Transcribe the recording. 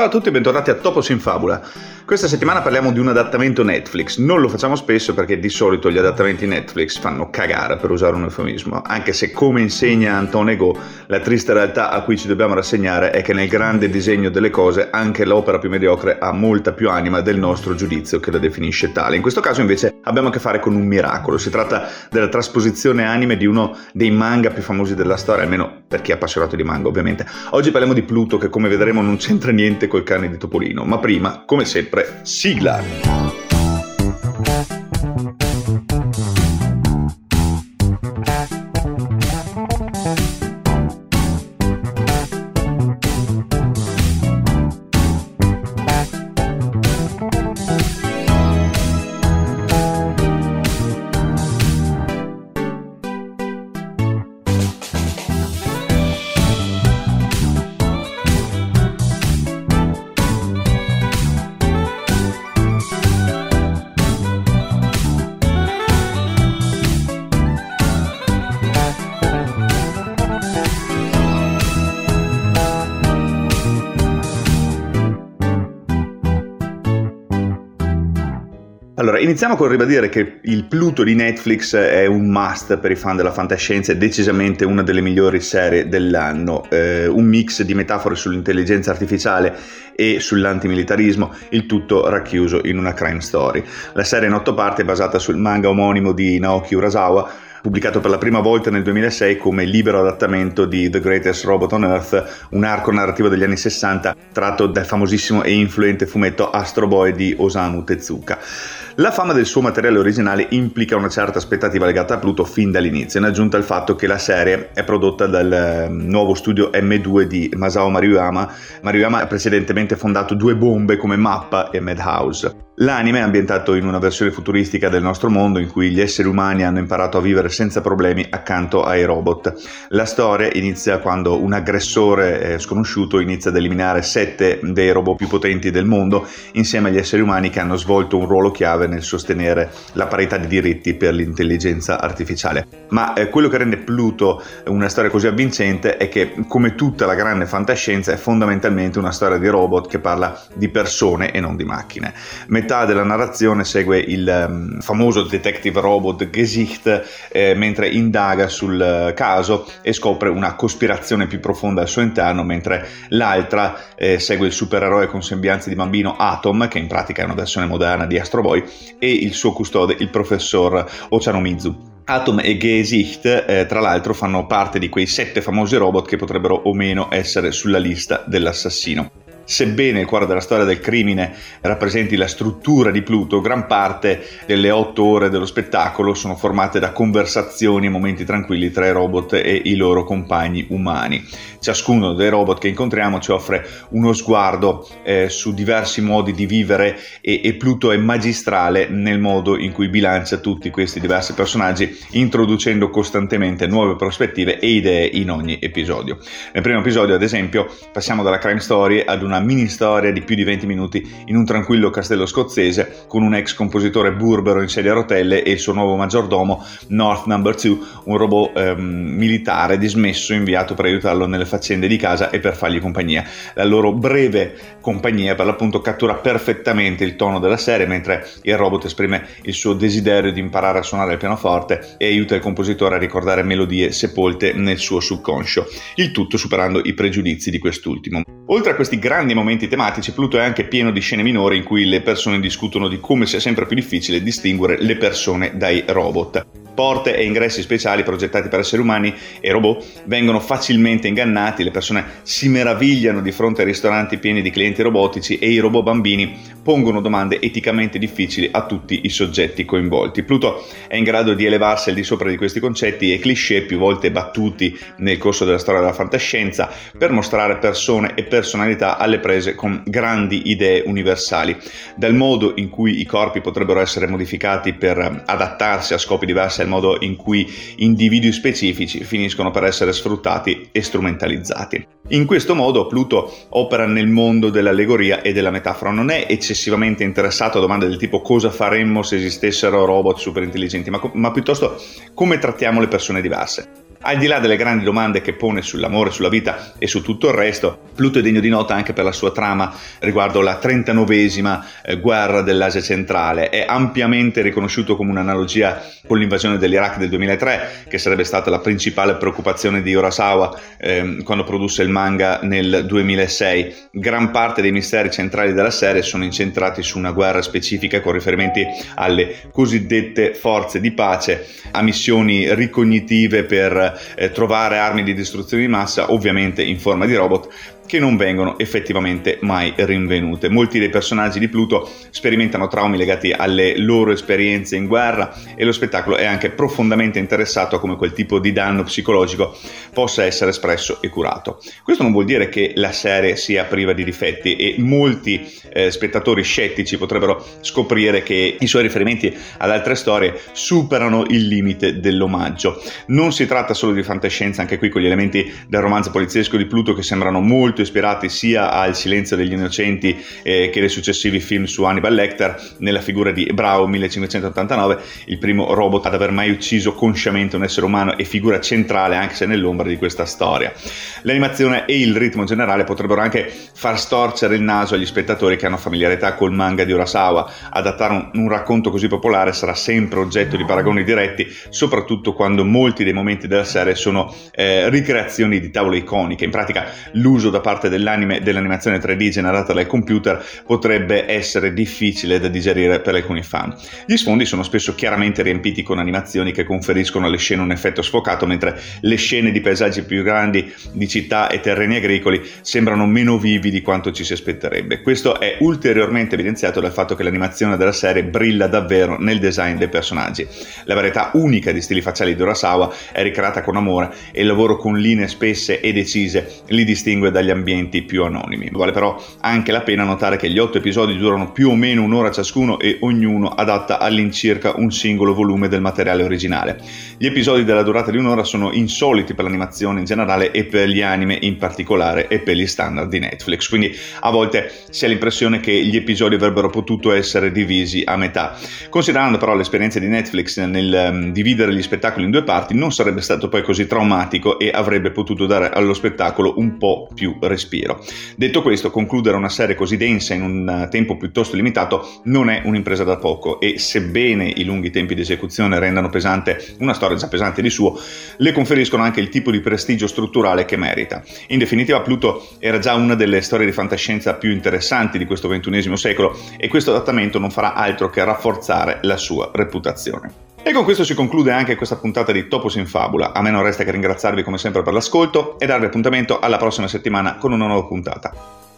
Ciao a tutti e bentornati a Topos in Fabula. Questa settimana parliamo di un adattamento Netflix. Non lo facciamo spesso perché di solito gli adattamenti Netflix fanno cagare, per usare un eufemismo. Anche se, come insegna Anton Ego, la triste realtà a cui ci dobbiamo rassegnare è che nel grande disegno delle cose anche l'opera più mediocre ha molta più anima del nostro giudizio che la definisce tale. In questo caso, invece, abbiamo a che fare con un miracolo. Si tratta della trasposizione anime di uno dei manga più famosi della storia, almeno per chi è appassionato di manga, ovviamente. Oggi parliamo di Pluto, che come vedremo non c'entra niente col cane di Topolino, ma prima, come sempre, sigla! Allora, iniziamo con ribadire che il Pluto di Netflix è un must per i fan della fantascienza, è decisamente una delle migliori serie dell'anno, eh, un mix di metafore sull'intelligenza artificiale e sull'antimilitarismo, il tutto racchiuso in una crime story. La serie in otto parti è basata sul manga omonimo di Naoki Urasawa, pubblicato per la prima volta nel 2006 come libero adattamento di The Greatest Robot on Earth, un arco narrativo degli anni 60 tratto dal famosissimo e influente fumetto Astro Boy di Osamu Tezuka. La fama del suo materiale originale implica una certa aspettativa legata a Pluto fin dall'inizio, in aggiunta al fatto che la serie è prodotta dal ehm, nuovo studio M2 di Masao Maruyama. Maruyama ha precedentemente fondato due bombe come Mappa e Madhouse. L'anime è ambientato in una versione futuristica del nostro mondo in cui gli esseri umani hanno imparato a vivere senza problemi accanto ai robot. La storia inizia quando un aggressore eh, sconosciuto inizia ad eliminare sette dei robot più potenti del mondo insieme agli esseri umani che hanno svolto un ruolo chiave nel sostenere la parità di diritti per l'intelligenza artificiale. Ma eh, quello che rende Pluto una storia così avvincente è che come tutta la grande fantascienza è fondamentalmente una storia di robot che parla di persone e non di macchine metà della narrazione segue il um, famoso detective robot Gesicht eh, mentre indaga sul uh, caso e scopre una cospirazione più profonda al suo interno, mentre l'altra eh, segue il supereroe con sembianze di bambino Atom, che in pratica è una versione moderna di Astro Boy, e il suo custode, il professor Ochanomizu. Atom e Gesicht, eh, tra l'altro, fanno parte di quei sette famosi robot che potrebbero o meno essere sulla lista dell'assassino. Sebbene il cuore della storia del crimine rappresenti la struttura di Pluto, gran parte delle otto ore dello spettacolo sono formate da conversazioni e momenti tranquilli tra i robot e i loro compagni umani. Ciascuno dei robot che incontriamo ci offre uno sguardo eh, su diversi modi di vivere e, e Pluto è magistrale nel modo in cui bilancia tutti questi diversi personaggi, introducendo costantemente nuove prospettive e idee in ogni episodio. Nel primo episodio, ad esempio, passiamo dalla crime story ad una mini storia di più di 20 minuti in un tranquillo castello scozzese con un ex compositore burbero in sedia a rotelle e il suo nuovo maggiordomo North Number 2, un robot ehm, militare dismesso inviato per aiutarlo nelle faccende di casa e per fargli compagnia. La loro breve compagnia per l'appunto cattura perfettamente il tono della serie mentre il robot esprime il suo desiderio di imparare a suonare il pianoforte e aiuta il compositore a ricordare melodie sepolte nel suo subconscio, il tutto superando i pregiudizi di quest'ultimo. Oltre a questi grandi momenti tematici, Pluto è anche pieno di scene minori in cui le persone discutono di come sia sempre più difficile distinguere le persone dai robot. Porte e ingressi speciali progettati per esseri umani e robot vengono facilmente ingannati, le persone si meravigliano di fronte ai ristoranti pieni di clienti robotici e i robot bambini pongono domande eticamente difficili a tutti i soggetti coinvolti. Pluto è in grado di elevarsi al di sopra di questi concetti e cliché più volte battuti nel corso della storia della fantascienza per mostrare persone e personalità alle prese con grandi idee universali, dal modo in cui i corpi potrebbero essere modificati per adattarsi a scopi diversi al modo in cui individui specifici finiscono per essere sfruttati e strumentalizzati. In questo modo Pluto opera nel mondo dell'allegoria e della metafora, non è eccessivamente interessato a domande del tipo cosa faremmo se esistessero robot super intelligenti, ma, ma piuttosto come trattiamo le persone diverse. Al di là delle grandi domande che pone sull'amore, sulla vita e su tutto il resto, Pluto è degno di nota anche per la sua trama riguardo la 39esima eh, guerra dell'Asia centrale. È ampiamente riconosciuto come un'analogia con l'invasione dell'Iraq del 2003, che sarebbe stata la principale preoccupazione di Urasawa eh, quando produsse il manga nel 2006. Gran parte dei misteri centrali della serie sono incentrati su una guerra specifica con riferimenti alle cosiddette forze di pace, a missioni ricognitive per eh, trovare armi di distruzione di massa, ovviamente in forma di robot, che non vengono effettivamente mai rinvenute. Molti dei personaggi di Pluto sperimentano traumi legati alle loro esperienze in guerra e lo spettacolo è anche profondamente interessato a come quel tipo di danno psicologico possa essere espresso e curato. Questo non vuol dire che la serie sia priva di difetti e molti eh, spettatori scettici potrebbero scoprire che i suoi riferimenti ad altre storie superano il limite dell'omaggio. Non si tratta solo di fantascienza, anche qui con gli elementi del romanzo poliziesco di Pluto che sembrano molto molto ispirati sia al Silenzio degli Innocenti eh, che ai successivi film su Hannibal Lecter, nella figura di Bravo 1589, il primo robot ad aver mai ucciso consciamente un essere umano e figura centrale anche se nell'ombra di questa storia. L'animazione e il ritmo generale potrebbero anche far storcere il naso agli spettatori che hanno familiarità col manga di Urasawa. Adattare un, un racconto così popolare sarà sempre oggetto di paragoni diretti, soprattutto quando molti dei momenti della serie sono eh, ricreazioni di tavole iconiche. In pratica l'uso da parte parte dell'anime dell'animazione 3D generata dal computer potrebbe essere difficile da digerire per alcuni fan. Gli sfondi sono spesso chiaramente riempiti con animazioni che conferiscono alle scene un effetto sfocato, mentre le scene di paesaggi più grandi, di città e terreni agricoli sembrano meno vivi di quanto ci si aspetterebbe. Questo è ulteriormente evidenziato dal fatto che l'animazione della serie brilla davvero nel design dei personaggi. La varietà unica di stili facciali di Urasawa è ricreata con amore e il lavoro con linee spesse e decise li distingue dagli ambienti ambienti più anonimi. Vale però anche la pena notare che gli otto episodi durano più o meno un'ora ciascuno e ognuno adatta all'incirca un singolo volume del materiale originale. Gli episodi della durata di un'ora sono insoliti per l'animazione in generale e per gli anime in particolare e per gli standard di Netflix, quindi a volte si ha l'impressione che gli episodi avrebbero potuto essere divisi a metà. Considerando però l'esperienza di Netflix nel um, dividere gli spettacoli in due parti, non sarebbe stato poi così traumatico e avrebbe potuto dare allo spettacolo un po' più respiro. Detto questo, concludere una serie così densa in un eh, tempo piuttosto limitato non è un'impresa da poco e sebbene i lunghi tempi di esecuzione rendano pesante una storia già pesante di suo, le conferiscono anche il tipo di prestigio strutturale che merita. In definitiva, Pluto era già una delle storie di fantascienza più interessanti di questo ventunesimo secolo e questo adattamento non farà altro che rafforzare la sua reputazione. E con questo si conclude anche questa puntata di Topos in Fabula. A me non resta che ringraziarvi come sempre per l'ascolto e darvi appuntamento alla prossima settimana con una nuova puntata.